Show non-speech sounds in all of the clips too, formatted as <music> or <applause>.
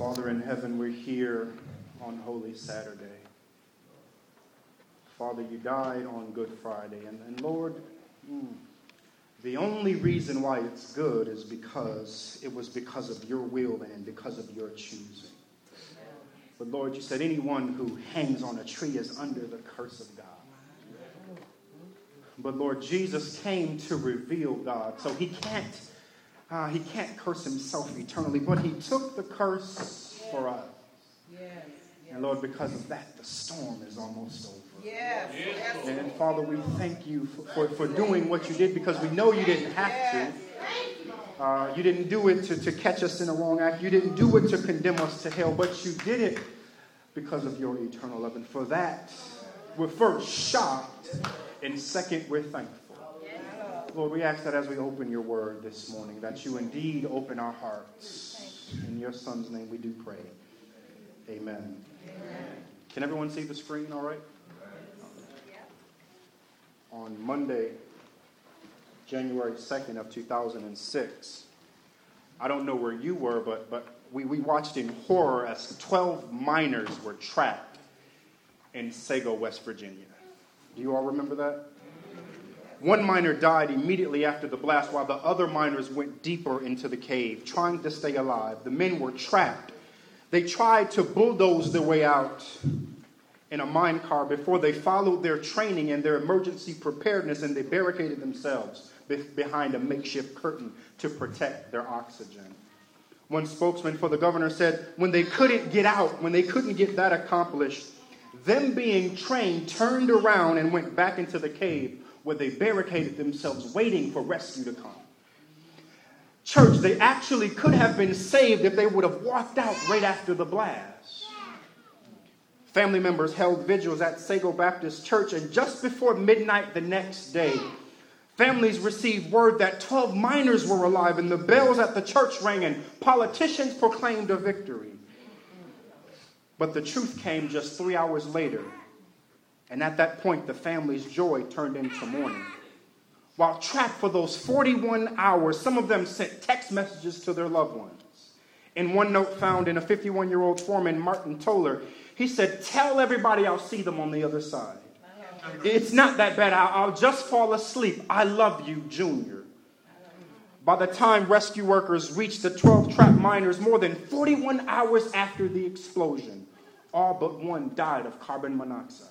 Father in heaven, we're here on Holy Saturday. Father, you died on Good Friday. And, and Lord, mm, the only reason why it's good is because it was because of your will and because of your choosing. But Lord, you said anyone who hangs on a tree is under the curse of God. But Lord, Jesus came to reveal God. So he can't, uh, he can't curse himself eternally, but he took the curse for us. And Lord, because of that, the storm is almost over. Yes. And Father, we thank you for, for, for, doing what you did because we know you didn't have to. Uh, you didn't do it to, to catch us in a wrong act. You didn't do it to condemn us to hell, but you did it because of your eternal love. And for that, we're first shocked, and second, we're thankful. Lord, we ask that as we open your word this morning, that you indeed open our hearts. In your son's name we do pray. Amen. Amen. Can everyone see the screen all right? On Monday, January 2nd of 2006, I don't know where you were, but, but we, we watched in horror as 12 miners were trapped in Sago, West Virginia. Do you all remember that? One miner died immediately after the blast while the other miners went deeper into the cave, trying to stay alive. The men were trapped they tried to bulldoze their way out in a mine car before they followed their training and their emergency preparedness and they barricaded themselves behind a makeshift curtain to protect their oxygen. One spokesman for the governor said when they couldn't get out, when they couldn't get that accomplished, them being trained turned around and went back into the cave where they barricaded themselves waiting for rescue to come church, they actually could have been saved if they would have walked out right after the blast. Family members held vigils at Sago Baptist Church, and just before midnight the next day, families received word that 12 miners were alive, and the bells at the church rang, and politicians proclaimed a victory. But the truth came just three hours later, and at that point, the family's joy turned into mourning while trapped for those 41 hours, some of them sent text messages to their loved ones. In one note found in a 51 year old foreman, Martin Toler, he said, Tell everybody I'll see them on the other side. It's not that bad. I'll, just fall asleep. I love you, Junior. By the time rescue workers reached the 12 trapped miners, more than 41 hours after the explosion, all but one died of carbon monoxide.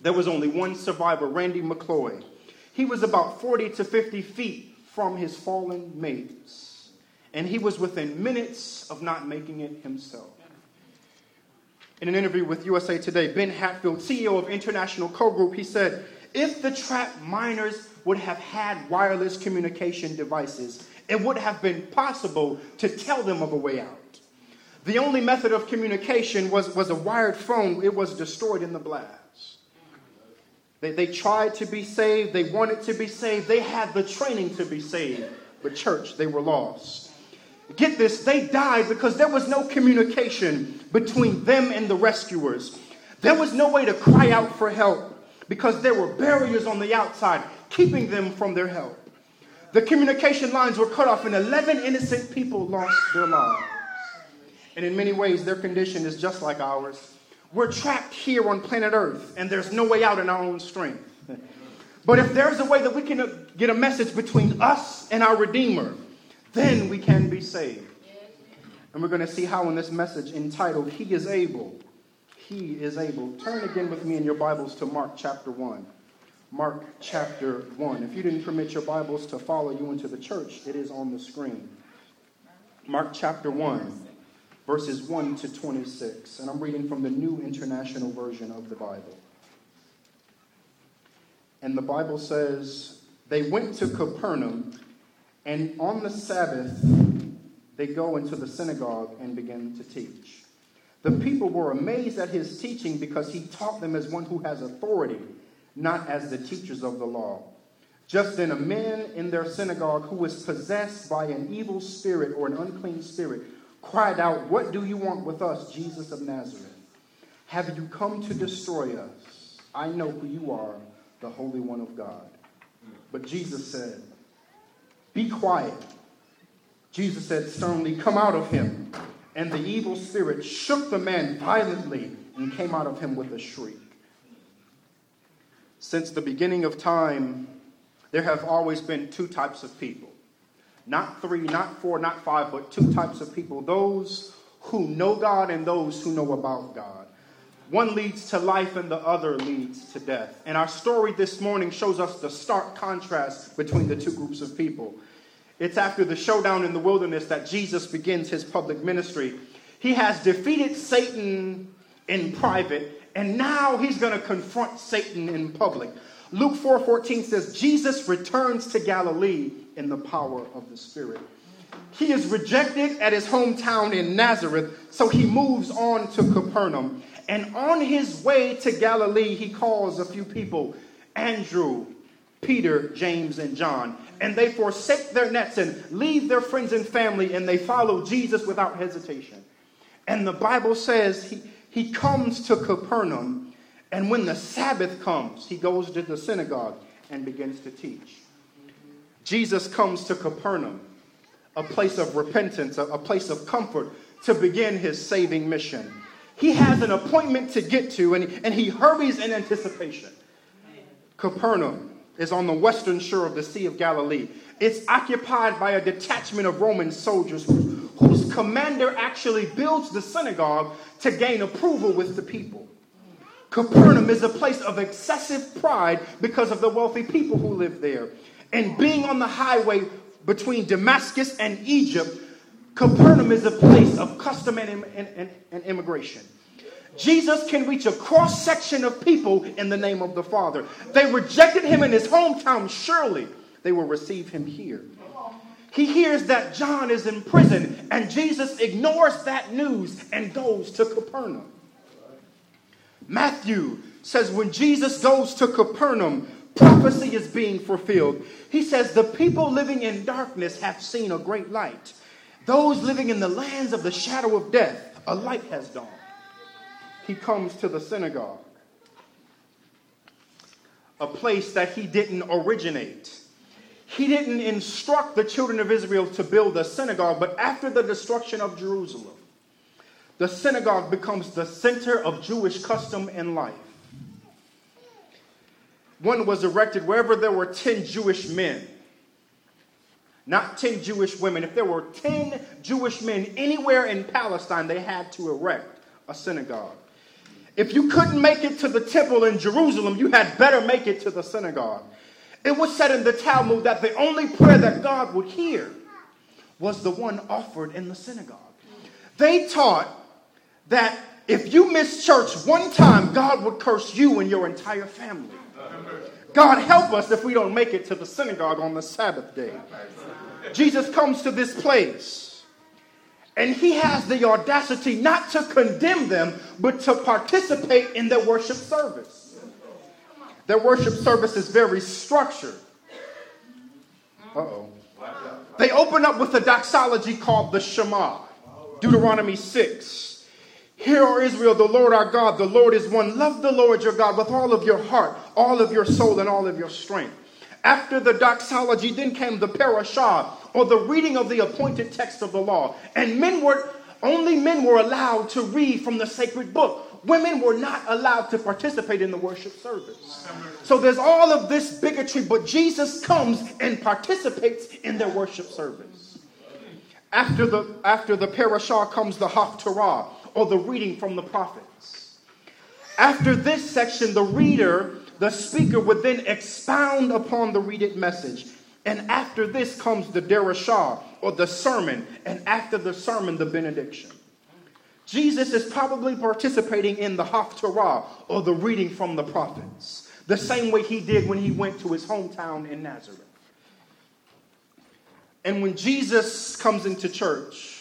There was only one survivor, Randy McCloy. He was about 40 to 50 feet from his fallen mates, and he was within minutes of not making it himself. In an interview with USA Today, Ben Hatfield, CEO of International Coal Group, he said, If the trapped miners would have had wireless communication devices, it would have been possible to tell them of a way out. The only method of communication was, was a wired phone, it was destroyed in the blast. They, they tried to be saved. They wanted to be saved. They had the training to be saved. But, church, they were lost. Get this, they died because there was no communication between them and the rescuers. There was no way to cry out for help because there were barriers on the outside keeping them from their help. The communication lines were cut off, and 11 innocent people lost their lives. And in many ways, their condition is just like ours. We're trapped here on planet Earth, and there's no way out in our own strength. But if there's a way that we can get a message between us and our Redeemer, then we can be saved. And we're going to see how in this message entitled, He is Able. He is able. Turn again with me in your Bibles to Mark chapter 1. Mark chapter 1. If you didn't permit your Bibles to follow you into the church, it is on the screen. Mark chapter 1 verses 1 to 26. And I'm reading from the New International Version of the Bible. And the Bible says, They went to Capernaum, and on the Sabbath, they go into the synagogue and begin to teach. The people were amazed at his teaching because he taught them as one who has authority, not as the teachers of the law. Just then, a man in their synagogue who was possessed by an evil spirit or an unclean spirit cried out, What do you want with us, Jesus of Nazareth? Have you come to destroy us? I know who you are, the Holy One of God. But Jesus said, Be quiet. Jesus said sternly, Come out of him And the evil spirit shook the man violently and came out of him with a shriek. Since the beginning of time, there have always been two types of people not three, not four, not five, but two types of people those who know God and those who know about God. One leads to life and the other leads to death. And our story this morning shows us the stark contrast between the two groups of people. It's after the showdown in the wilderness that Jesus begins his public ministry. He has defeated Satan in private, and now he's going to confront Satan in public. Luke 4:14 says Jesus returns to Galilee in the power of the Spirit. He is rejected at his hometown in Nazareth, so he moves on to Capernaum. And on his way to Galilee, he calls a few people Andrew, Peter, James, and John. And they forsake their nets and leave their friends and family, and they follow Jesus without hesitation. And the Bible says he, he comes to Capernaum, and when the Sabbath comes, he goes to the synagogue and begins to teach. Jesus comes to Capernaum, a place of repentance, a, place of comfort, to begin his saving mission. He has an appointment to get to, and, and he hurries in anticipation. Capernaum is on the western shore of the Sea of Galilee. It's occupied by a detachment of Roman soldiers whose commander actually builds the synagogue to gain approval with the people. Capernaum is a place of excessive pride because of the wealthy people who live there. And being on the highway between Damascus and Egypt, Capernaum is a place of custom and, and, and immigration. Jesus can reach a cross section of people in the name of the Father. They rejected him in his hometown, surely they will receive him here. He hears that John is in prison, and Jesus ignores that news and goes to Capernaum. Matthew says when Jesus goes to Capernaum, prophecy is being fulfilled. He says, The people living in darkness have seen a great light. Those living in the lands of the shadow of death, a light has dawned. He comes to the synagogue, a place that he didn't originate. He didn't instruct the children of Israel to build a synagogue, but after the destruction of Jerusalem, the synagogue becomes the center of Jewish custom and life. One was erected wherever there were 10 Jewish men not 10 Jewish women. If there were 10 Jewish men anywhere in Palestine, they had to erect a synagogue. If you couldn't make it to the temple in Jerusalem, you had better make it to the synagogue. It was said in the Talmud that the only prayer that God would hear was the one offered in the synagogue. They taught that if you miss church one time, God would curse you and your entire family. God help us if we don't make it to the synagogue on the Sabbath day. Jesus comes to this place and he has the audacity not to condemn them, but to participate in their worship service. Their worship service is very structured. Uh oh. They open up with a doxology called the Shema, Deuteronomy 6. Hear, O Israel, the Lord our God, the Lord is one. Love the Lord your God with all of your heart, all of your soul, and all of your strength. After the doxology, then came the parashah, or the reading of the appointed text of the law. And men were, only men were allowed to read from the sacred book. Women were not allowed to participate in the worship service. So there's all of this bigotry, but Jesus comes and participates in their worship service. After the, after the parashah comes the haftarah, or the reading from the prophets. After this section, the reader the speaker would then expound upon the read it message. And after this comes the derashah, or the sermon, and after the sermon, the benediction. Jesus is probably participating in the haftarah, or the reading from the prophets, the same way he did when he went to his hometown in Nazareth. And when Jesus comes into church,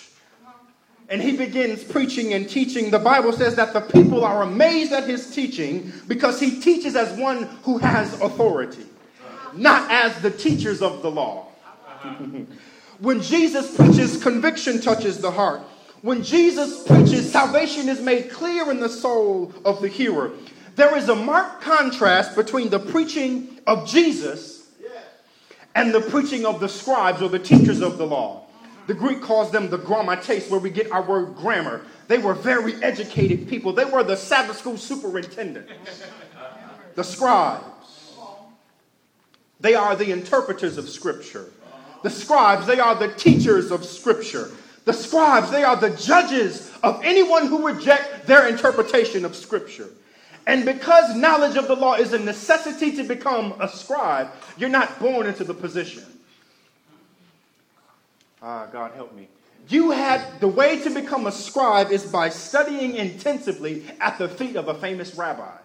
and he begins preaching and teaching, the Bible says that the people are amazed at his teaching because he teaches as one who has authority, not as the teachers of the law. <laughs> when Jesus preaches, conviction touches the heart. When Jesus preaches, salvation is made clear in the soul of the hearer. There is a marked contrast between the preaching of Jesus and the preaching of the scribes or the teachers of the law. The Greek calls them the grammates, where we get our word grammar. They were very educated people. They were the Sabbath school superintendents, the scribes. They are the interpreters of Scripture. The scribes, they are the teachers of Scripture. The scribes, they are the judges of anyone who reject their interpretation of Scripture. And because knowledge of the law is a necessity to become a scribe, you're not born into the position. Ah, God help me. You had the way to become a scribe is by studying intensively at the feet of a famous rabbi.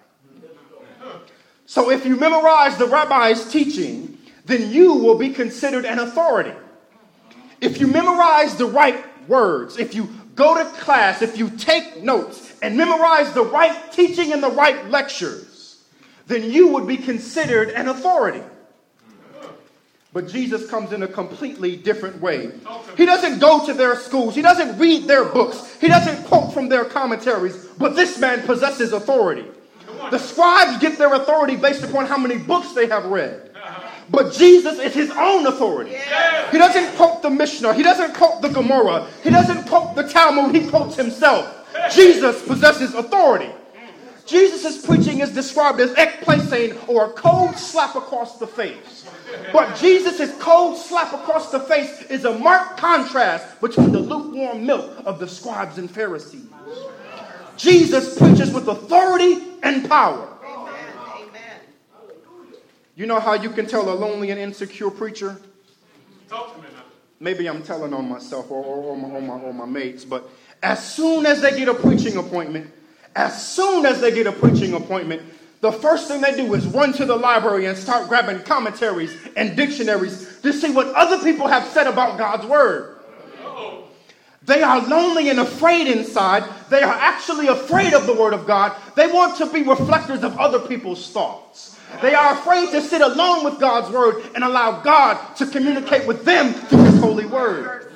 So if you memorize the rabbi's teaching, then you will be considered an authority. If you memorize the right words, if you go to class, if you take notes and memorize the right teaching and the right lectures, then you would be considered an authority. But Jesus comes in a completely different way. He doesn't go to their schools, he doesn't read their books, he doesn't quote from their commentaries, but this man possesses authority. The scribes get their authority based upon how many books they have read. Uh-huh. But Jesus is his own authority. He doesn't quote the Mishnah. He doesn't quote the Gemara. He doesn't quote the Talmud. He quotes himself. Jesus possesses authority. Jesus' preaching is described as ekplesane or a cold slap across the face. But Jesus' cold slap across the face is a marked contrast between the lukewarm milk of the scribes and Pharisees. Jesus preaches with authority and power. You know how you can tell a lonely and insecure preacher? Talk to me now. Maybe I'm telling on myself or, or, or, my, or, my, or my mates, but as soon as they get a preaching appointment, as soon as they get a preaching appointment, the first thing they do is run to the library and start grabbing commentaries and dictionaries to see what other people have said about God's word. They are lonely and afraid inside. They are actually afraid of the word of God. They want to be reflectors of other people's thoughts. They are afraid to sit alone with God's word and allow God to communicate with them through his holy word.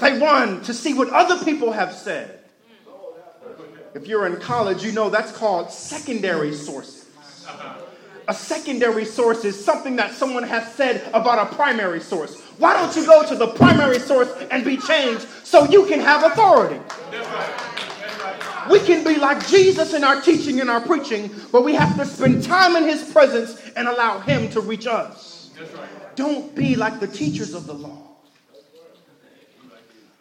They want to see what other people have said. If you're in college, you know that's called secondary sources. A secondary source is something that someone has said about a primary source. Why don't you go to the primary source and be changed so you can have authority? We can be like Jesus in our teaching and our preaching, but we have to spend time in his presence and allow him to reach us. Don't be like the teachers of the law.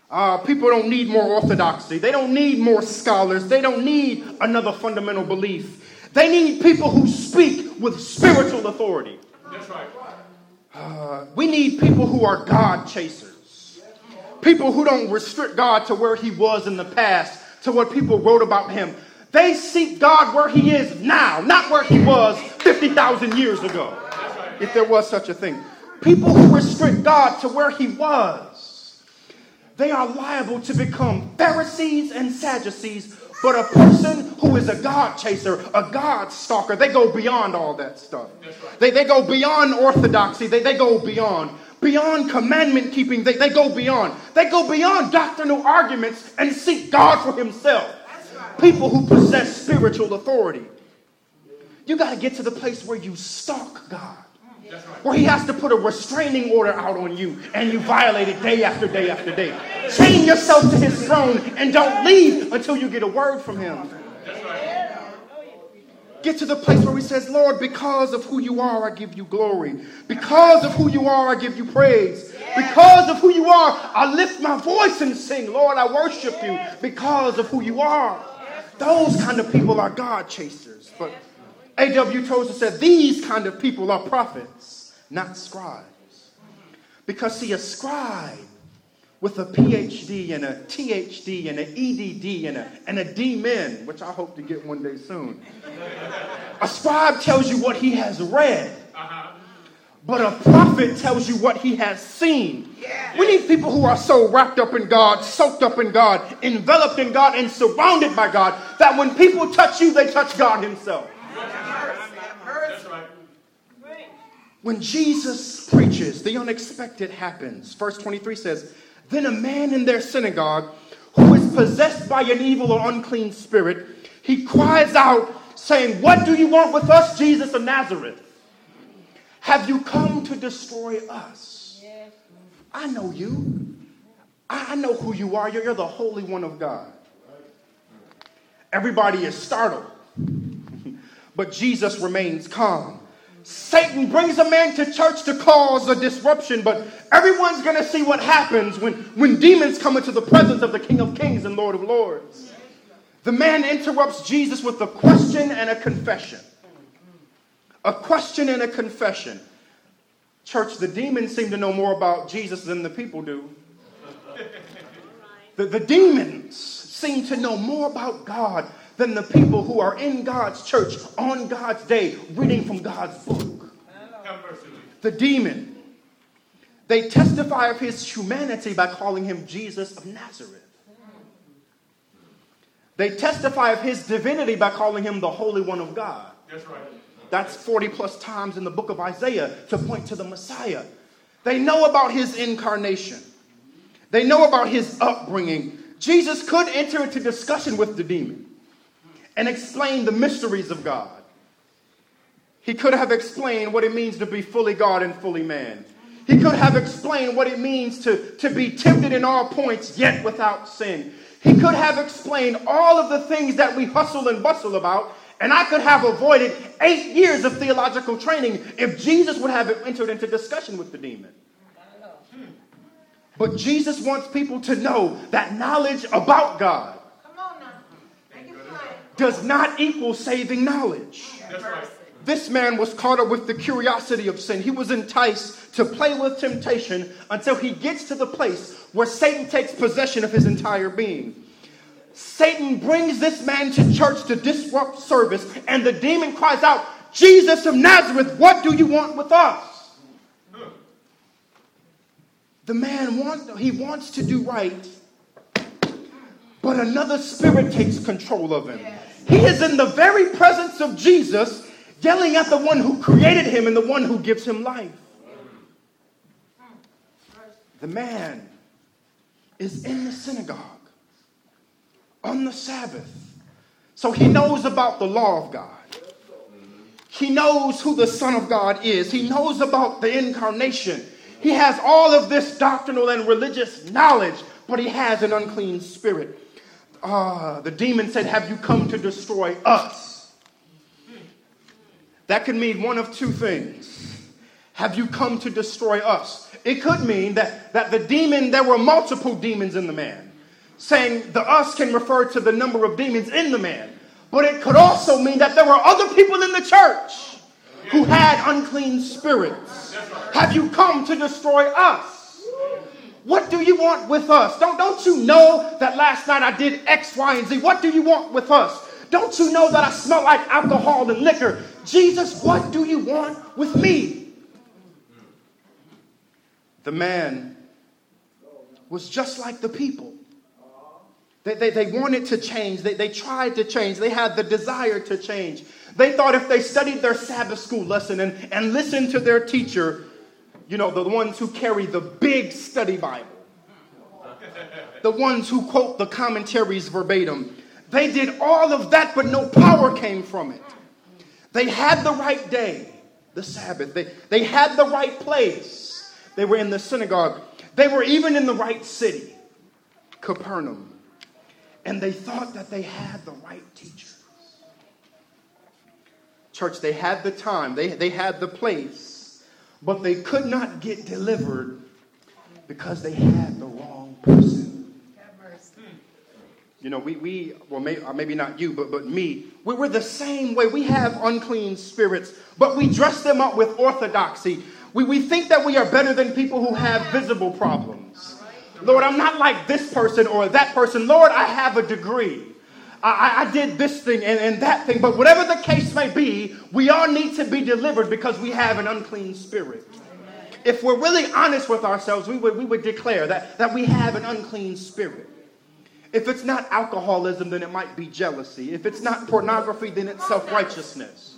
Uh, people don't need more orthodoxy. They don't need more scholars. They don't need another fundamental belief. They need people who speak with spiritual authority. That's right. Uh, we need people who are God chasers. People who don't restrict God to where he was in the past, to what people wrote about him. They seek God where he is now, not where he was 50,000 years ago, if there was such a thing. People who restrict God to where he was, they are liable to become Pharisees and Sadducees. But a person who is a God chaser, a God stalker, they go beyond all that stuff. They, they go beyond orthodoxy, they, they go beyond beyond commandment keeping. They, they go beyond. They go beyond doctrinal arguments and seek God for Himself. People who possess spiritual authority. You got to get to the place where you stalk God. Where he has to put a restraining order out on you and you violate it day after day after day. Chain yourself to his throne and don't leave until you get a word from him. Get to the place where he says, Lord, because of who you are, I give you glory. Because of who you are, I give you praise. Because of who you are, I lift my voice and sing, Lord, I worship you because of who you are. Those kind of people are God chasers. But A.W. Tozer said, these kind of people are prophets, not scribes. Because, see, a scribe with a PhD and a THD and an EDD and a, and a D-Min, which I hope to get one day soon. A scribe tells you what he has read, but a prophet tells you what he has seen. We need people who are so wrapped up in God, soaked up in God, enveloped in God, and surrounded by God that when people touch you, they touch God Himself. When Jesus preaches, the unexpected happens. Verse 23 says, then a man in their synagogue who is possessed by an evil or unclean spirit, he cries out, saying, What do you want with us, Jesus of Nazareth? Have you come to destroy us? I know you. I know who you are. You're, you're the Holy One of God. Everybody is startled, but Jesus remains calm. Satan brings a man to church to cause a disruption, but everyone's going to see what happens when, when demons come into the presence of the King of Kings and Lord of Lords. The man interrupts Jesus with a question and a confession. A question and a confession. Church, the demons seem to know more about Jesus than the people do. The, the demons seem to know more about God than the people who are in God's church on God's day reading from God's book. The demon, they testify of his humanity by calling him Jesus of Nazareth. They testify of his divinity by calling him the Holy One of God. That's right. That's 40 plus times in the book of Isaiah to point to the Messiah. They know about his incarnation, they know about his upbringing. Jesus could enter into discussion with the demon and explain the mysteries of God. He could have explained what it means to be fully God and fully man. He could have explained what it means to, to be tempted in all points, yet without sin. He could have explained all of the things that we hustle and bustle about, and I could have avoided eight years of theological training if Jesus would have entered into discussion with the demon. But Jesus wants people to know that knowledge about God does not equal saving knowledge. This man was caught up with the curiosity of sin. He was enticed to play with temptation until he gets to the place where Satan takes possession of his entire being. Satan brings this man to church to disrupt service, and the demon cries out, Jesus of Nazareth, what do you want with us? The man wants, he wants to do right, but another spirit takes control of him. He is in the very presence of Jesus, yelling at the one who created him and the one who gives him life. The man is in the synagogue on the Sabbath. So he knows about the law of God. He knows who the Son of God is. He knows about the incarnation. He has all of this doctrinal and religious knowledge, but he has an unclean spirit. Ah, the demon said, Have you come to destroy us? That could mean one of two things. Have you come to destroy us? It could mean that, that the demon, there were multiple demons in the man, saying the us can refer to the number of demons in the man. But it could also mean that there were other people in the church who had unclean spirits. Have you come to destroy us? What do you want with us? Don't, don't you know that last night I did X, Y, and Z? What do you want with us? Don't you know that I smell like alcohol and liquor? Jesus, what do you want with me? The man was just like the people. They, they, they wanted to change. They, they tried to change. They had the desire to change. They thought if they studied their Sabbath school lesson and, and listened to their teacher, you know, the ones who carry the big study Bible, the ones who quote the commentaries verbatim. They did all of that, but no power came from it. They had the right day, the Sabbath. They, they had the right place. They were in the synagogue. They were even in the right city, Capernaum. And they thought that they had the right teachers. Church, they had the time, they, they had the place but they could not get delivered because they had the wrong person. You know, we, we well, may, uh, maybe not you, but, but me, we, we're the same way. We have unclean spirits, but we dress them up with orthodoxy. We, we think that we are better than people who have visible problems. Lord, I'm not like this person or that person. Lord, I have a degree. I, I did this thing and, and that thing. But whatever the case may be, we all need to be delivered because we have an unclean spirit. If we're really honest with ourselves, we would, we would declare that, that we have an unclean spirit. If it's not alcoholism, then it might be jealousy. If it's not pornography, then it's self righteousness.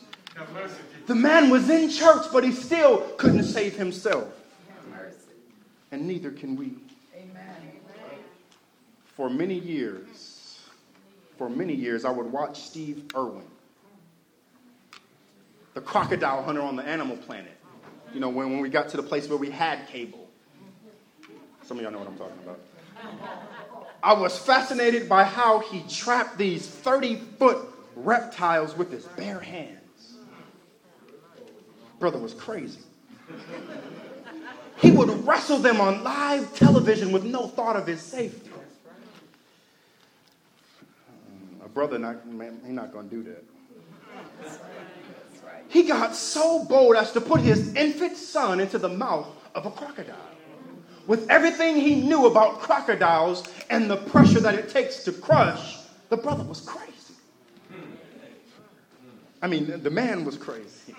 The man was in church, but he still couldn't save himself. And neither can we. For many years, for many years, I would watch Steve Irwin, the crocodile hunter on the Animal Planet. You know, when, when we got to the place where we had cable. Some of y'all know what I'm talking about. I was fascinated by how he trapped these 30 foot reptiles with his bare hands. Brother was crazy. He would wrestle them on live television with no thought of his safety. A brother, not, man, he's not going to do that. He got so bold as to put his infant son into the mouth of a crocodile. With everything he knew about crocodiles and the pressure that it takes to crush, the brother was crazy. I mean, the man was crazy.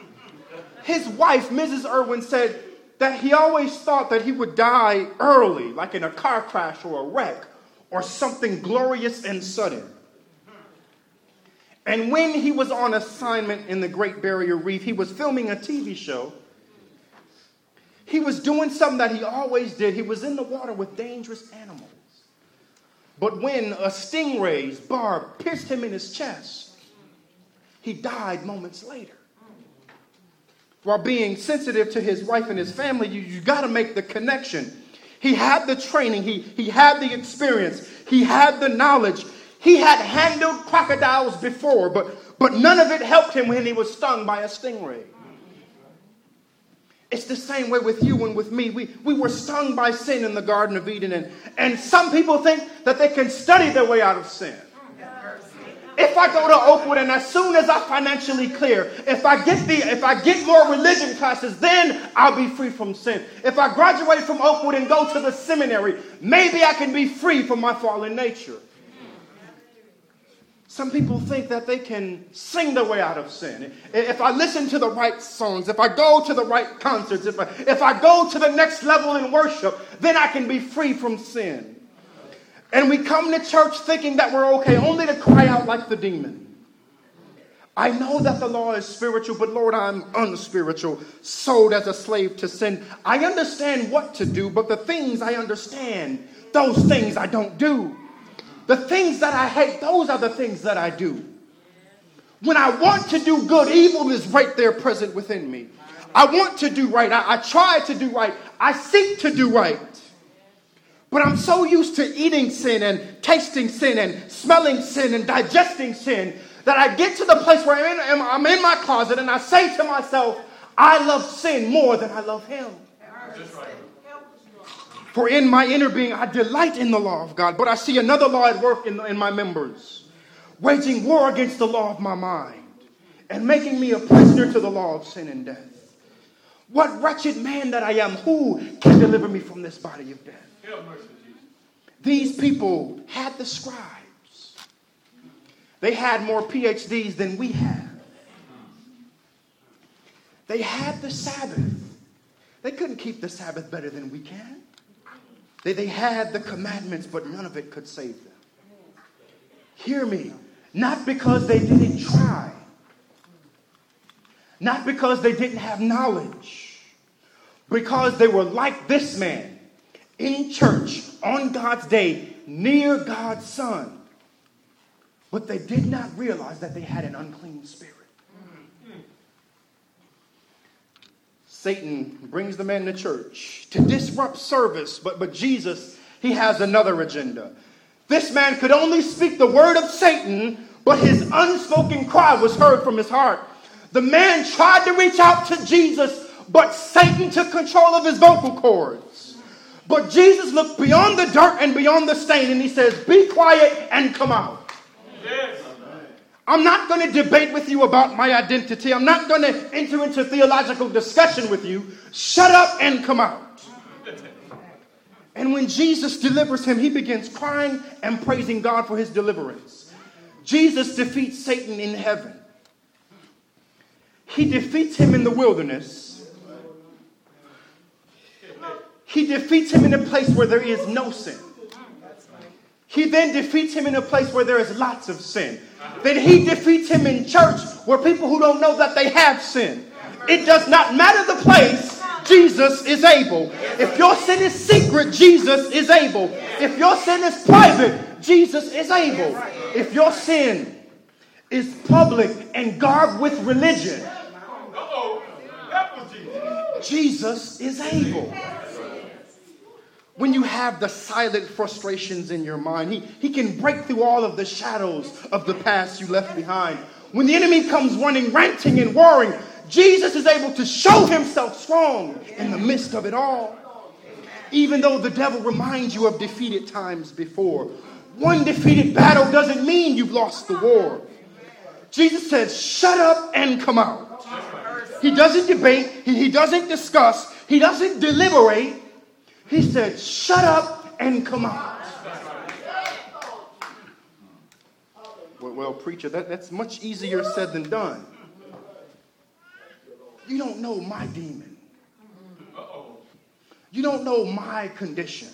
His wife, Mrs. Irwin, said that he always thought that he would die early, like in a car crash or a wreck, or something glorious and sudden. And when he was on assignment in the Great Barrier Reef, he was filming a TV show. He was doing something that he always did. He was in the water with dangerous animals. But when a stingray's barb pierced him in his chest, he died moments later. While being sensitive to his wife and his family, you, you got to make the connection. He had the training, he, he had the experience, he had the knowledge. He had handled crocodiles before, but, but none of it helped him when he was stung by a stingray. It's the same way with you and with me. We, we were stung by sin in the Garden of Eden, and, and some people think that they can study their way out of sin. If I go to Oakwood and as soon as I financially clear, if I get the if I get more religion classes, then I'll be free from sin. If I graduate from Oakwood and go to the seminary, maybe I can be free from my fallen nature. Some people think that they can sing their way out of sin. If I listen to the right songs, if I go to the right concerts, if I, if I go to the next level in worship, then I can be free from sin. And we come to church thinking that we're okay, only to cry out like the demon. I know that the law is spiritual, but Lord, I'm unspiritual, sold as a slave to sin. I understand what to do, but the things I understand, those things I don't do. The things that I hate, those are the things that I do. When I want to do good, evil is right there present within me. I want to do right. I, I try to do right. I seek to do right. But I'm so used to eating sin and tasting sin and smelling sin and digesting sin that I get to the place where I'm in, I'm in my closet and I say to myself, I love sin more than I love Him. For in my inner being, I delight in the law of God, but I see another law at work in, in my members, waging war against the law of my mind and making me a prisoner to the law of sin and death. What wretched man that I am, who can deliver me from this body of death? These people had the scribes. They had more PhDs than we have. They had the Sabbath. They couldn't keep the Sabbath better than we can. They, they had the commandments, but none of it could save them. Hear me. Not because they didn't try, not because they didn't have knowledge, because they were like this man in church on God's day near God's Son. But they did not realize that they had an unclean spirit. Satan brings the man to church to disrupt service, but, but Jesus, he has another agenda. This man could only speak the word of Satan, but his unspoken cry was heard from his heart. The man tried to reach out to Jesus, but Satan took control of his vocal cords. But Jesus looked beyond the dirt and beyond the stain and he says, Be quiet and come out. Yes. I'm not going to debate with you about my identity. I'm not going to enter into theological discussion with you. Shut up and come out. And when Jesus delivers him, he begins crying and praising God for his deliverance. Jesus defeats Satan in heaven. He defeats him in the wilderness he defeats him in a place where there is no sin. He then defeats him in a place where there is lots of sin. Then he defeats him in church where people who don't know that they have sin. It does not matter the place, Jesus is able. If your sin is secret, Jesus is able. If your sin is private, Jesus is able. If your sin is public and garbed with religion, Jesus is able. When you have the silent frustrations in your mind. He, he can break through all of the shadows of the past you left behind. When the enemy comes running, ranting, and warring, Jesus is able to show himself strong in the midst of it all. Even though the devil reminds you of defeated times before. One defeated battle doesn't mean you've lost the war. Jesus says, shut up and come out. He doesn't debate, he doesn't discuss, he doesn't deliberate. He said, shut up and come out. Well, well preacher, that, that's much easier said than done. You don't know my demon. You don't know my condition.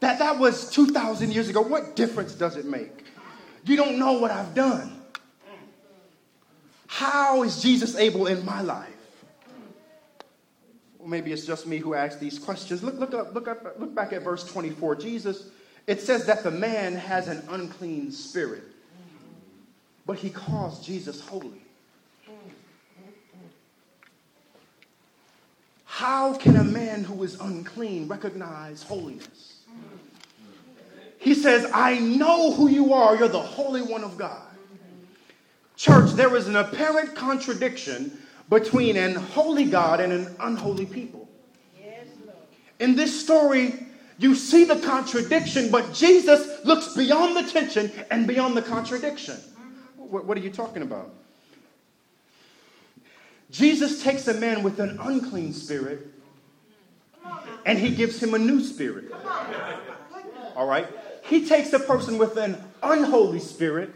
That, that was 2,000 years ago. What difference does it make? You don't know what I've done. How is Jesus able in my life? Maybe it's just me who asks these questions. Look, look, up, look, up, look back at verse 24. Jesus, it says that the man has an unclean spirit, but he calls Jesus holy. How can a man who is unclean recognize holiness? He says, I know who you are. You're the Holy One of God. Church, there is an apparent contradiction between an holy God and an unholy people. In this story, you see the contradiction, but Jesus looks beyond the tension and beyond the contradiction. What, are you talking about? Jesus takes a man with an unclean spirit and he gives him a new spirit. All right? He takes a person with an unholy spirit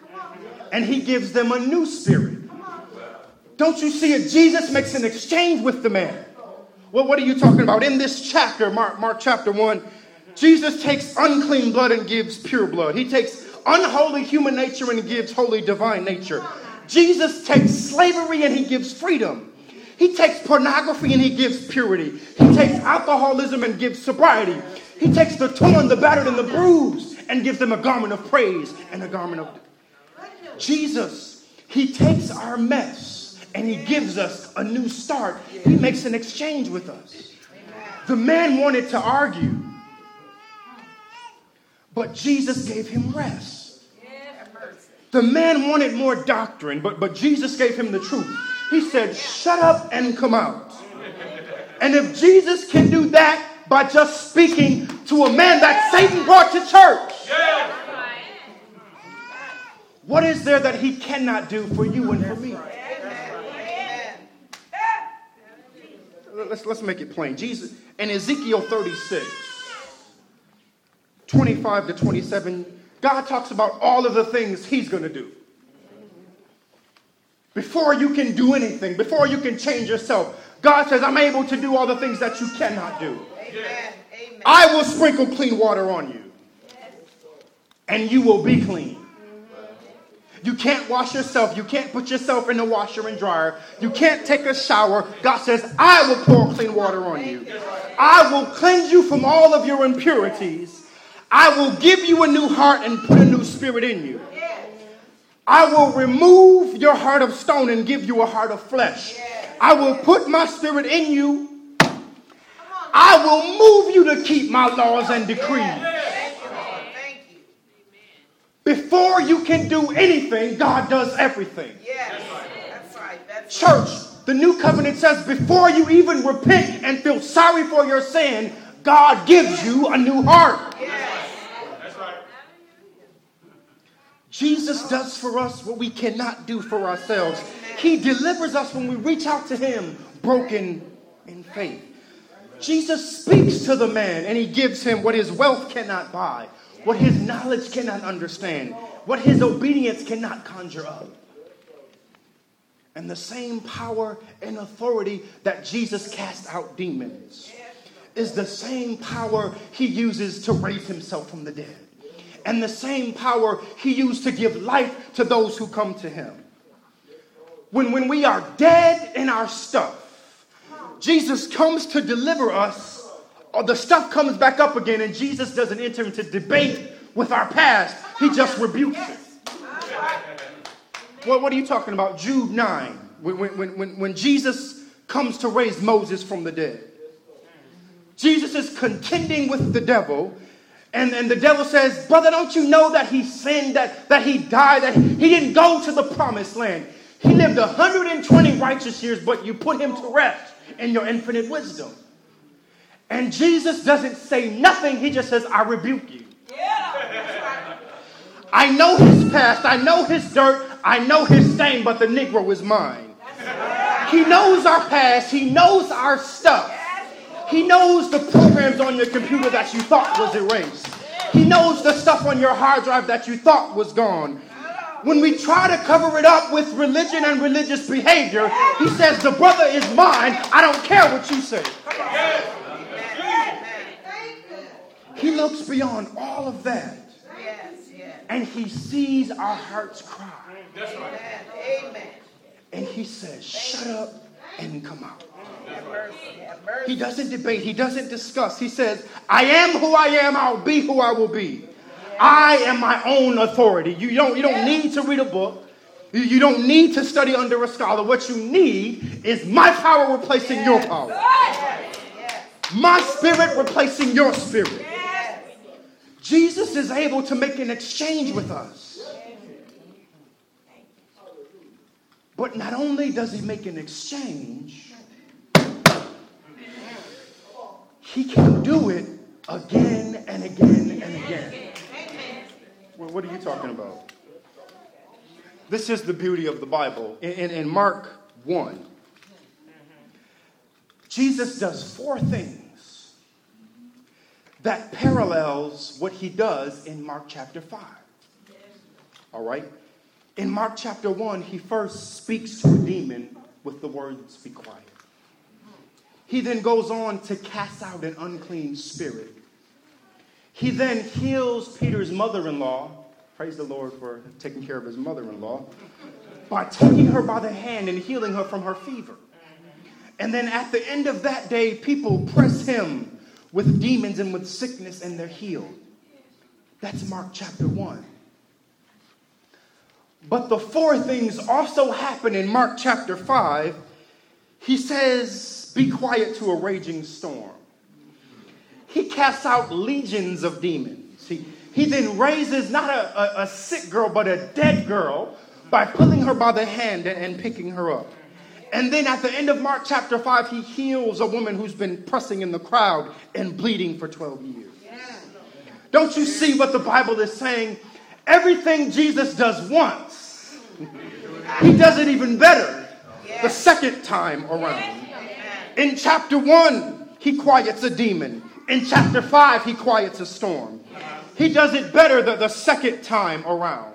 and he gives them a new spirit. Don't you see it? Jesus makes an exchange with the man. Well, what are you talking about? In this chapter, Mark, Mark chapter 1, Jesus takes unclean blood and gives pure blood. He takes unholy human nature and gives holy divine nature. Jesus takes slavery and he gives freedom. He takes pornography and he gives purity. He takes alcoholism and gives sobriety. He takes the torn, the battered, and the bruised and gives them a garment of praise and a garment of. Jesus, he takes our mess and he gives us a new start. He makes an exchange with us. The man wanted to argue, but Jesus gave him rest. The man wanted more doctrine, but, but Jesus gave him the truth. He said, Shut up and come out. And if Jesus can do that by just speaking to a man that Satan brought to church, what is there that he cannot do for you and for me? Let's, let's make it plain. Jesus, in Ezekiel 36, 25 to 27, God talks about all of the things he's going to do. Before you can do anything, before you can change yourself, God says, I'm able to do all the things that you cannot do. Amen. I will sprinkle clean water on you, and you will be clean. You can't wash yourself. You can't put yourself in the washer and dryer. You can't take a shower. God says, I will pour clean water on you. I will cleanse you from all of your impurities. I will give you a new heart and put a new spirit in you. I will remove your heart of stone and give you a heart of flesh. I will put my spirit in you. I will move you to keep my laws and decrees. Before you can do anything, God does everything. Yes, that's right. Church, the new covenant says before you even repent and feel sorry for your sin, God gives you a new heart. Yes. That's right. Jesus does for us what we cannot do for ourselves. He delivers us when we reach out to Him broken in faith. Jesus speaks to the man and He gives him what his wealth cannot buy, what his knowledge cannot understand, what his obedience cannot conjure up. And the same power and authority that Jesus cast out demons is the same power he uses to raise himself from the dead and the same power he used to give life to those who come to him. When, when we are dead in our stuff, Jesus comes to deliver us, Oh, the stuff comes back up again, and Jesus doesn't enter into debate with our past. He just rebukes it. Well, what are you talking about? Jude 9, when, when, when, when Jesus comes to raise Moses from the dead. Jesus is contending with the devil. And, and the devil says, Brother, don't you know that he sinned, that, that he died, that he didn't go to the promised land? He lived 120 righteous years, but you put him to rest in your infinite wisdom. And Jesus doesn't say nothing, he just says, I rebuke you. Yeah. I know his past, I know his dirt, I know his stain, but the Negro is mine. He knows our past, he knows our stuff. He knows the programs on your computer that you thought was erased. He knows the stuff on your hard drive that you thought was gone. When we try to cover it up with religion and religious behavior, he says, The brother is mine. I don't care what you say. He looks beyond all of that. And he sees our hearts cry. Amen. And he says, Shut up and come out. He doesn't debate, he doesn't discuss. He says, I am who I am, I'll be who I will be. I am my own authority. You don't, you don't need to read a book. You don't need to study under a scholar. What you need is my power replacing your power. My spirit replacing your spirit. Jesus is able to make an exchange with us. But not only does he make an exchange, he can do it again and again and again. Well, what are you talking about? This is the beauty of the Bible. In, in, in Mark 1, Jesus does four things that parallels what he does in Mark chapter 5. All right? In Mark chapter 1, he first speaks to a demon with the words, Be quiet. He then goes on to cast out an unclean spirit. He then heals Peter's mother in law. Praise the Lord for taking care of his mother in law. By taking her by the hand and healing her from her fever. And then at the end of that day, people press him with demons and with sickness, and they're healed. That's Mark chapter 1. But the four things also happen in Mark chapter 5. He says, Be quiet to a raging storm. He casts out legions of demons. He, he then raises not a, a, a sick girl, but a dead girl by pulling her by the hand and, and picking her up. And then at the end of Mark chapter 5, he heals a woman who's been pressing in the crowd and bleeding for 12 years. Don't you see what the Bible is saying? Everything Jesus does once, he does it even better the second time around. In chapter 1, he quiets a demon. In chapter 5, he quiets a storm. He does it better the, the second time around.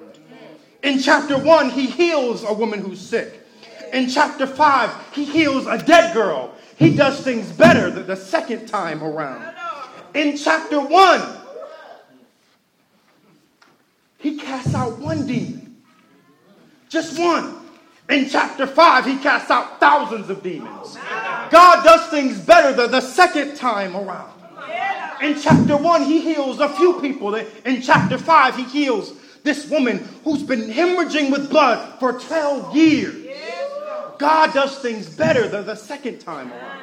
In chapter 1, he heals a woman who's sick. In chapter 5, he heals a dead girl. He does things better the, the second time around. In chapter 1, he casts out one demon. Just one. In chapter 5, he casts out thousands of demons. God does things better the, the second time around. In chapter 1, he heals a few people. In chapter 5, he heals this woman who's been hemorrhaging with blood for 12 years. God does things better than the second time around.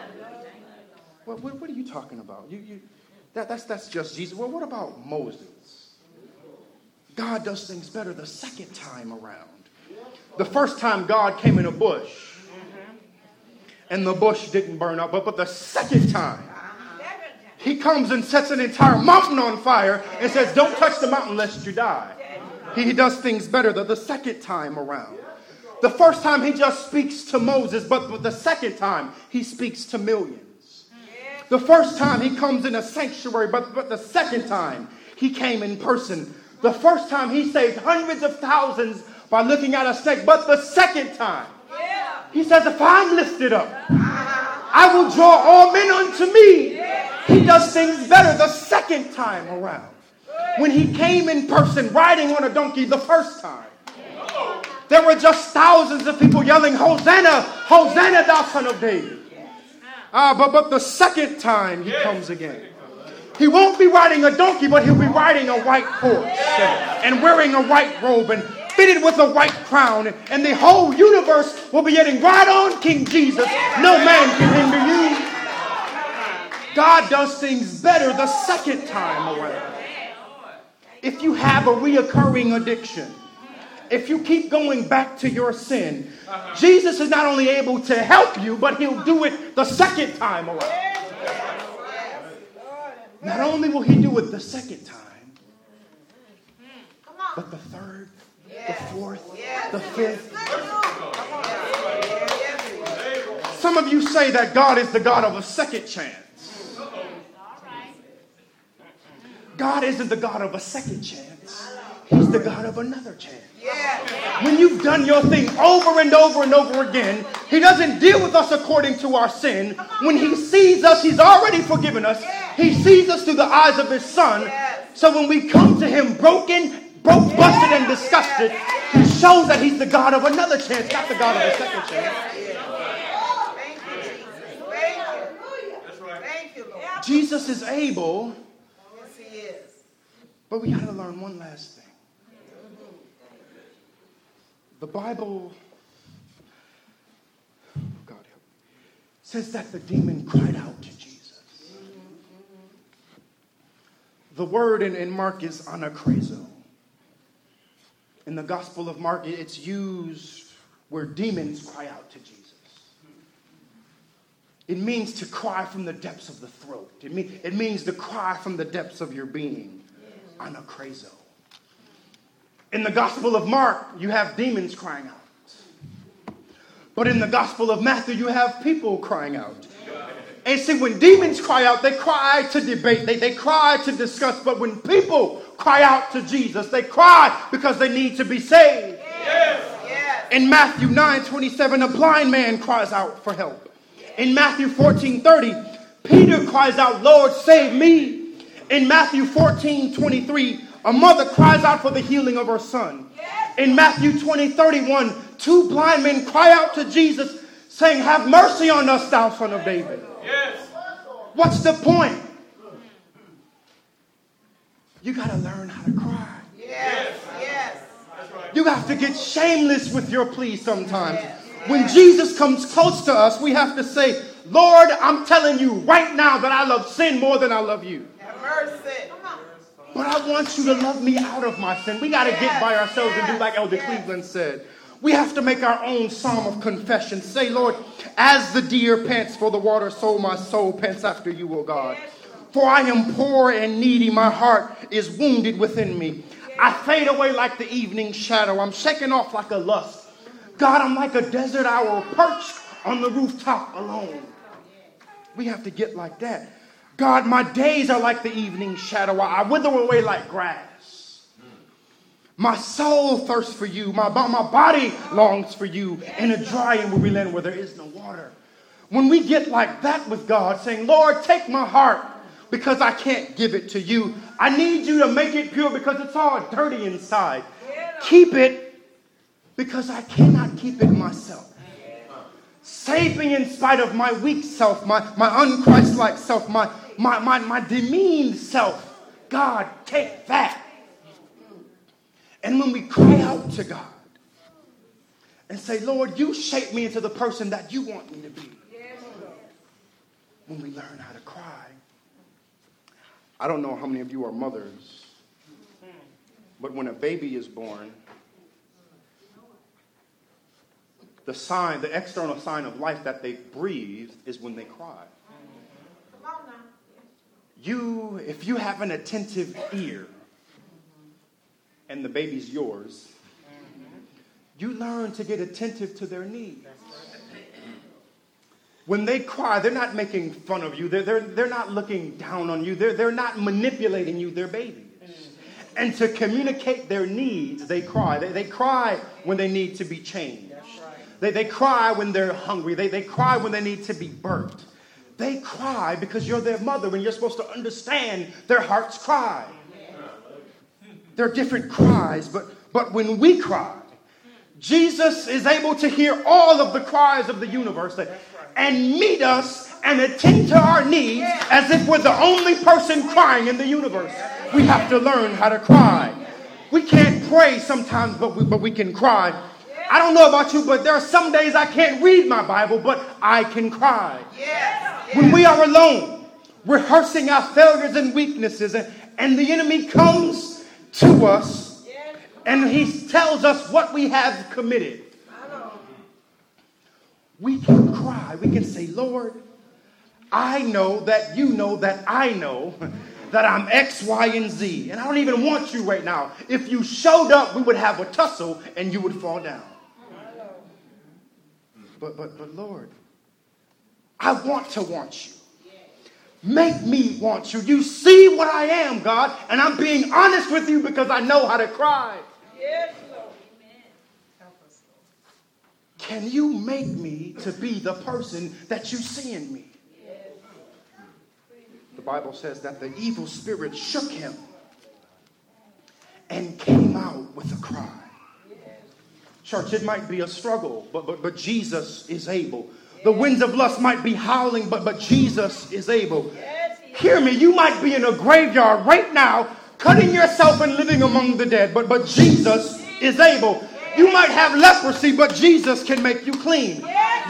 What, what, what are you talking about? You, you, that, that's, that's just Jesus. Well, what about Moses? God does things better the second time around. The first time God came in a bush and the bush didn't burn up, but, but the second time he comes and sets an entire mountain on fire and says, Don't touch the mountain lest you die. He, does things better the, the second time around. The first time he just speaks to Moses, but, the second time he speaks to millions. The first time he comes in a sanctuary, but, but the second time he came in person. The first time he saved hundreds of thousands by looking at a snake, but the second time he says, If I'm lifted up, I will draw all men unto me. He does things better the second time around. When he came in person riding on a donkey the first time, there were just thousands of people yelling, Hosanna, Hosanna, thou son of David. Ah, but, but the second time he comes again, he won't be riding a donkey, but he'll be riding a white horse and, and wearing a white robe and fitted with a white crown, and the whole universe will be yelling, Right on, King Jesus. No man can hinder you. God does things better the second time around. If you have a reoccurring addiction, if you keep going back to your sin, Jesus is not only able to help you, but he'll do it the second time around. Not only will he do it the second time, but the third, the fourth, the fifth. Some of you say that God is the God of a second chance. God isn't the God of a second chance. He's the God of another chance. When you've done your thing over and over and over again, He doesn't deal with us according to our sin. When He sees us, He's already forgiven us. He sees us through the eyes of His Son. So when we come to Him broken, broke, busted, and disgusted, He shows that He's the God of another chance, not the God of a second chance. Thank you, Jesus is able. Yes, he is. But we got to learn one last thing. The Bible, oh God help, says that the demon cried out to Jesus. The word in, in Mark is anakrezo. In the Gospel of Mark, it's used where demons cry out to Jesus. It means to cry from the depths of the throat. It, mean, it means to cry from the depths of your being. Anakrezo. In the Gospel of Mark, you have demons crying out. But in the Gospel of Matthew, you have people crying out. And see, when demons cry out, they cry to debate, they, they cry to discuss. But when people cry out to Jesus, they cry because they need to be saved. Yes. Yes. In Matthew 9 27, a blind man cries out for help. In Matthew 14 30, Peter cries out, Lord, save me. In Matthew 14 23, a mother cries out for the healing of her son. In Matthew 20 31, two blind men cry out to Jesus, saying, Have mercy on us, thou son of David. Yes. What's the point? You got to learn how to cry. Yes, yes. You have to get shameless with your plea sometimes. Yes. When Jesus comes close to us, we have to say, Lord, I'm telling you right now that I love sin more than I love you. Have mercy. But I want you to love me out of my sin. We got to get by ourselves and do like Elder. Cleveland said. We have to make our own psalm of confession. Say, Lord, as the deer pants for the water, so my soul pants after you, O God. For I am poor and needy. My heart is wounded within me. I fade away like the evening shadow. I'm shaken off like a lust. God, I'm like a desert owl perched on the rooftop alone. We have to get like that. God, my days are like the evening shadow. I wither away like grass. My soul thirsts for you. My, my body longs for you in a dry and weary land where there is no water. When we get like that with God, saying, Lord, take my heart because I can't give it to you. I need you to make it pure because it's all dirty inside. Keep it because I cannot keep it myself. Save me in spite of my weak self, my, my unchristlike self, my, my, my, my demeaned self. God, take that. And when we cry out to God and say, Lord, you shape me into the person that you want me to be. When we learn how to cry. I don't know how many of you are mothers, but when a baby is born, the sign, the external sign of life that they breathe is when they cry. You, if you have an attentive ear and the baby's yours, you learn to get attentive to their needs. When they cry, they're not making fun of you. They're, they're, they're not looking down on you. They're, they're not manipulating you. They're babies. And to communicate their needs, they cry. They, they cry when they need to be changed. They, they cry when they're hungry. They, they cry when they need to be burped. They cry because you're their mother and you're supposed to understand their heart's cry. There are different cries, but, but when we cry, Jesus is able to hear all of the cries of the universe and meet us and attend to our needs as if we're the only person crying in the universe. We have to learn how to cry. We can't pray sometimes, but we, but we can cry I don't know about you, but there are some days I can't read my Bible, but I can cry. Yes. When we are alone, rehearsing our failures and weaknesses, and, and the enemy comes to us and he tells us what we have committed. We can cry. We can say, Lord, I know that you know that I know <laughs> that I'm X, Y, and Z. And I don't even want you right now. If you showed up, we would have a tussle and you would fall down. But, but, but, Lord, I want to want you. Make me want you. You see what I am, God, and I'm being honest with you because I know how to cry. Yes, Lord. Can you make me to be the person that you see in me? The Bible says that the evil spirit shook him and came out with a cry. Church, it might be a struggle, but, but, but Jesus is able. The winds of lust might be howling, but, but Jesus is able. Hear me, you might be in a graveyard right now, cutting yourself and living among the dead, but, but Jesus is able. You might have leprosy, but Jesus can make you clean.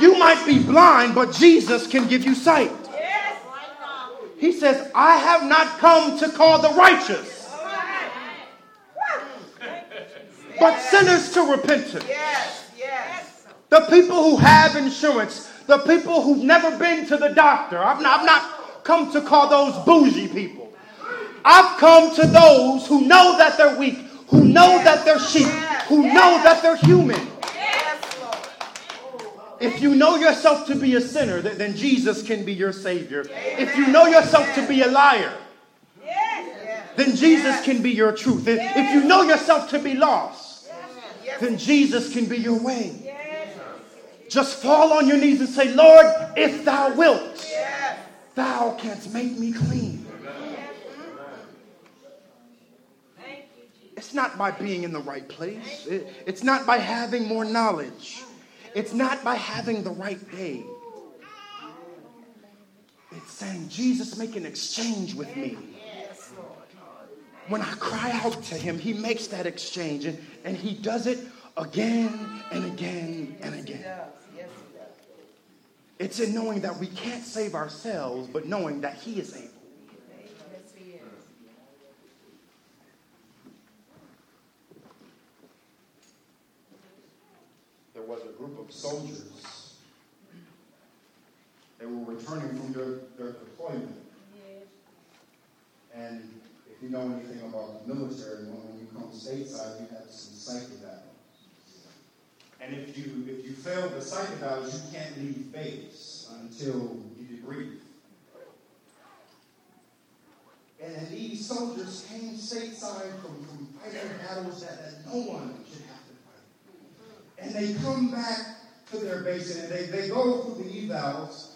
You might be blind, but Jesus can give you sight. He says, I have not come to call the righteous, but sinners to repentance. Yes, yes. The people who have insurance, the people who've never been to the doctor. I've not, I've not come to call those bougie people. I've come to those who know that they're weak, who know that they're sheep, who know that they're human. If you know yourself to be a sinner, then Jesus can be your Savior. If you know yourself to be a liar, then Jesus can be your truth. If you know yourself to be lost, then Jesus can be your way. Just fall on your knees and say, Lord, if thou wilt, thou canst make me clean. It's not by being in the right place. it's not by having more knowledge. It's not by having the right day. It's saying, Jesus, make an exchange with me. When I cry out to him, he makes that exchange and, and he does it again and again and again. It's in knowing that we can't save ourselves, but knowing that he is able. There was a group of soldiers. They were returning from their, their deployment. And if you know anything about the military, when you come stateside, you have some psychedelics. And if you if you fail the psychedelics, you can't leave base until you debrief. And these soldiers came stateside from, from fighting battles that, that no one should have to fight. and they come back to their base and they, they go through the evals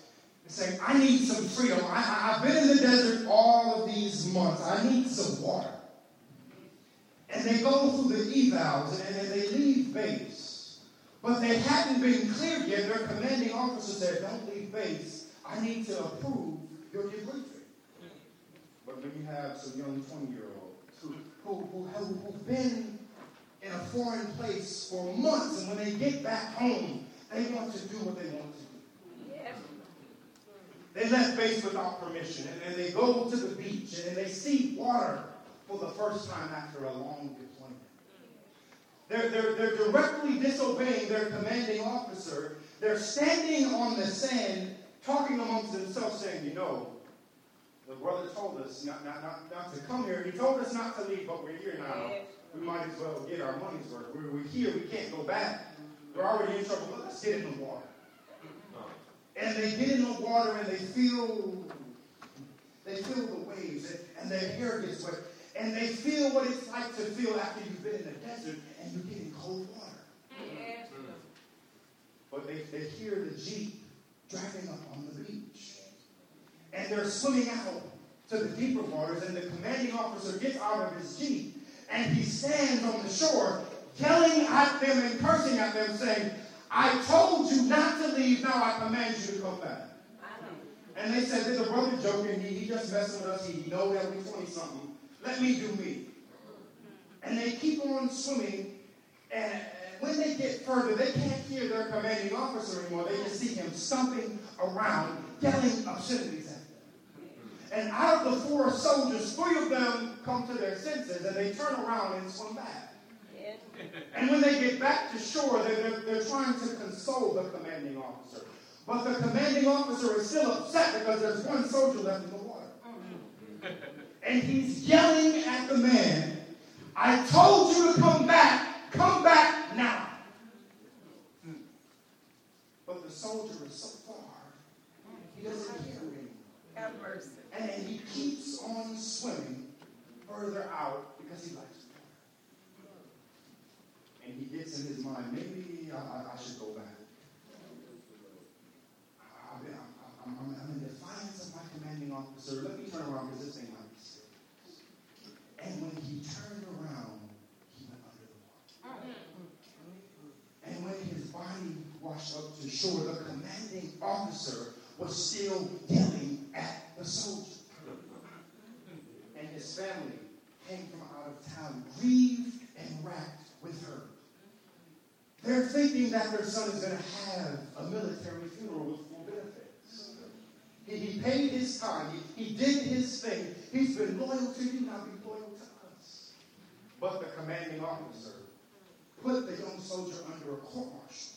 and say, I need some freedom. I, have been in the desert all of these months. I need some water. And they go through the evals and, and they leave base. But they hadn't been cleared yet. Their commanding officer said, Don't leave base. I need to approve your debriefing. But when you have some young 20 year olds who, who, who, who've been in a foreign place for months, and when they get back home, they want to do what they want. They left base without permission, and, and they go to the beach, and they see water for the first time after a long deployment. They're, they're, they're directly disobeying their commanding officer. They're standing on the sand, talking amongst themselves, saying, You know, the brother told us not, not, not, not to come here. He told us not to leave, but we're here now we might as well get our money's worth. We're, we're here, we can't go back. We're already in trouble. Let's get in the water. And they get in the water and they feel they feel the waves and, and their hair gets wet. And they feel what it's like to feel after you've been in the desert and you're getting cold water. But they, they hear the Jeep driving up on the beach. And they're swimming out to the deeper waters, and the commanding officer gets out of his Jeep and he stands on the shore, yelling at them and cursing at them, saying, I told you not to leave, now I command you to come back. And they said, there's a brother joking, he, he just messing with us, he, know that we're 20 something. Let me do me. And they keep on swimming, and when they get further, they can't hear their commanding officer anymore. They just see him stumping around, yelling obscenities at them. And out of the four soldiers, three of them come to their senses and they turn around and swim back. And when they get back to shore, they're, they're, trying to console the commanding officer. But the commanding officer is still upset because there's one soldier left in the water. And he's yelling at the man, I told you to come back. Come back now. But the soldier is so far, he doesn't hear him. Have mercy. And he keeps on swimming further out because he likes he gets in his mind, maybe I, I should go back. I, am I'm, I'm in defiance of my commanding officer. Let me turn around because this ain't my mistake. And when he turned around, he went under the water. And when his body washed up to shore, the commanding officer was still yelling at the soldier. And his family came from out of town, grieved and her. They're thinking that their son is going to have a military funeral with full benefits. He, he paid his time. He, he did his thing. He's been loyal to you, now be loyal to us. But the commanding officer put the young soldier under a court martial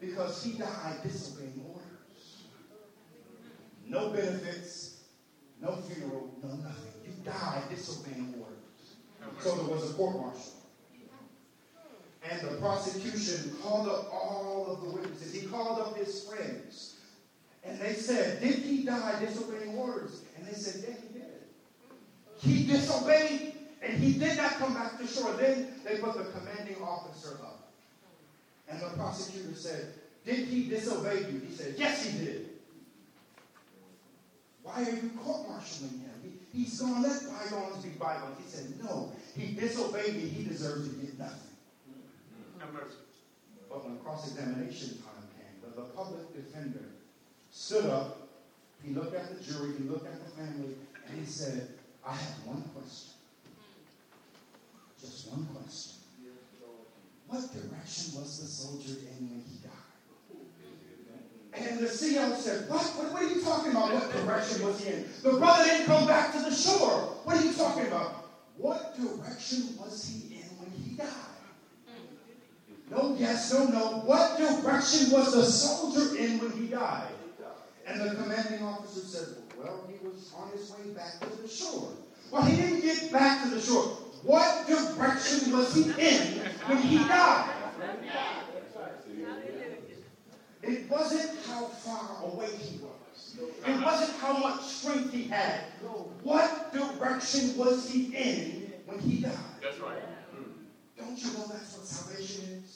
because he died disobeying orders. No benefits, no funeral, no nothing. You died disobeying orders. So there was a court martial. And the prosecution called up all of the witnesses. He called up his friends. And they said, Did he die disobeying orders? And they said, Yeah, he did. He disobeyed, and he did not come back to shore. Then they put the commanding officer up. And the prosecutor said, Did he disobey you? He said, Yes, he did. Why are you court martialing him? He, he's going to let bygones be bygones. He said, No, he disobeyed me. He deserves to get nothing. But when cross examination time came, the, the public defender stood up. He looked at the jury, he looked at the family, and he said, I have one question. Just one question. What direction was the soldier in when he died? And the CO said, what? what? What are you talking about? What direction was he in? The brother didn't come back to the shore. What are you talking about? What direction was he in when he died? No yes, no no. What direction was the soldier in when he died? And the commanding officer said, Well, he was on his way back to the shore. Well, he didn't get back to the shore. What direction was he in when he died? It wasn't how far away he was. It wasn't how much strength he had. What direction was he in when he died? That's right. Don't you know that's what salvation is?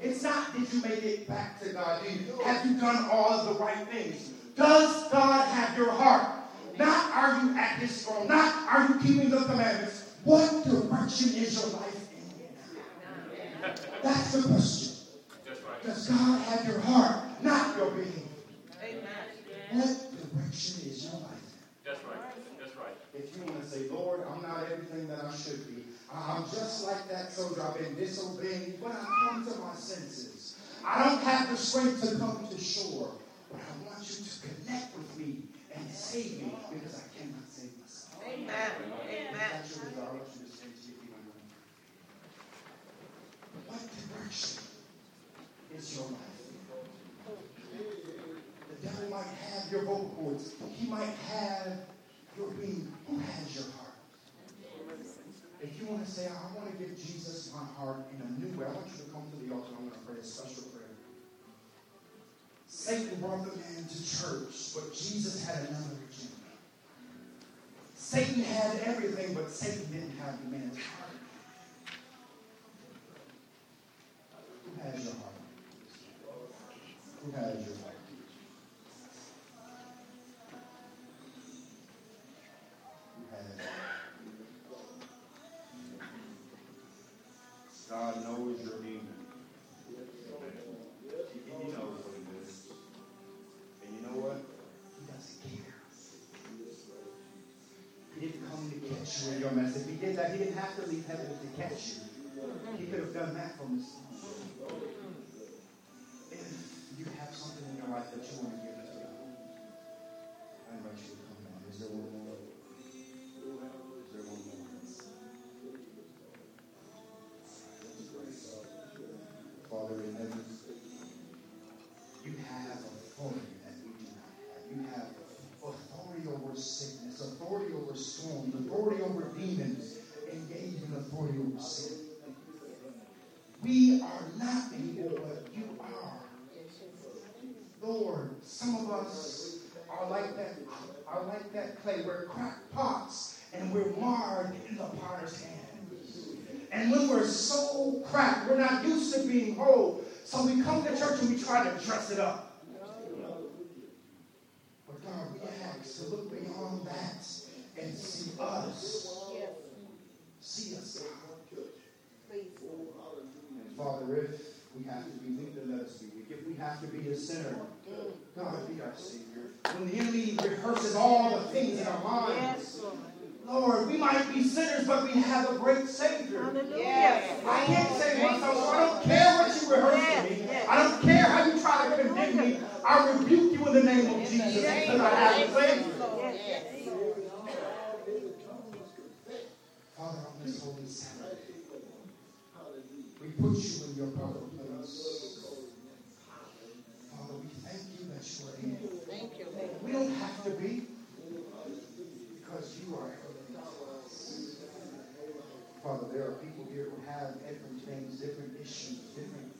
It's not did you make it back to God? Have you done all of the right things? Does God have your heart? Not are you at his throne? Not are you keeping the commandments? What direction is your life in? That's the question. Does God have your heart, not your being? Amen. What direction is your life in? That's right. That's right. If you want to say, Lord, I'm not everything that I should be. I'm just like that soldier. I've been disobeying, but I come to my senses. I don't have the strength to come to shore, but I want you to connect with me and save me because I cannot save myself. Amen. Amen. That's your desire. I want you to to your feet on your own. What direction is your life? The devil might have your vocal cords. He might have your being. Who has your heart? If you want to say, I want to give Jesus my heart in a new way, I want you to come to the altar. I'm going to pray a special prayer. Satan brought the man to church, but Jesus had another agenda. Satan had everything, but Satan didn't have the man's heart. Who has your heart? Who has your didn't have to leave heaven to catch you. God, to look beyond that and see us. See us, God. And Father, if we have to be weak, then let us be weak. If we have to be a sinner, God, be our Savior. When the enemy rehearses all the things in our minds, Lord, we might be sinners, but we have a great Savior. Yes. I can't save myself, so I don't care what you rehearse to me. I don't care how you try to condemn me. I rebuke you in the name of Jesus I have a Father, on this holy Sabbath, we put you in your proper place. Father, we thank you that you are you. We don't have to be because you are everything. Father, there are people here who have different things, different issues, different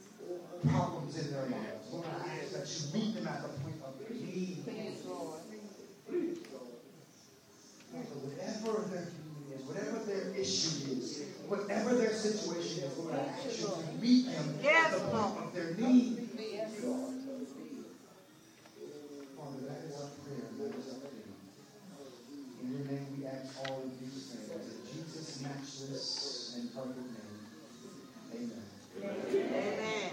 problems in their lives. Lord, I ask that you meet them at the point of their need. Father, whatever their need is, whatever their issue is, whatever their situation is, Lord, I ask you to meet them at the point of their need. Father, that is our prayer, that is our plea. In your name we ask all of these things. In Jesus' matchless and perfect name. Amen. Amen.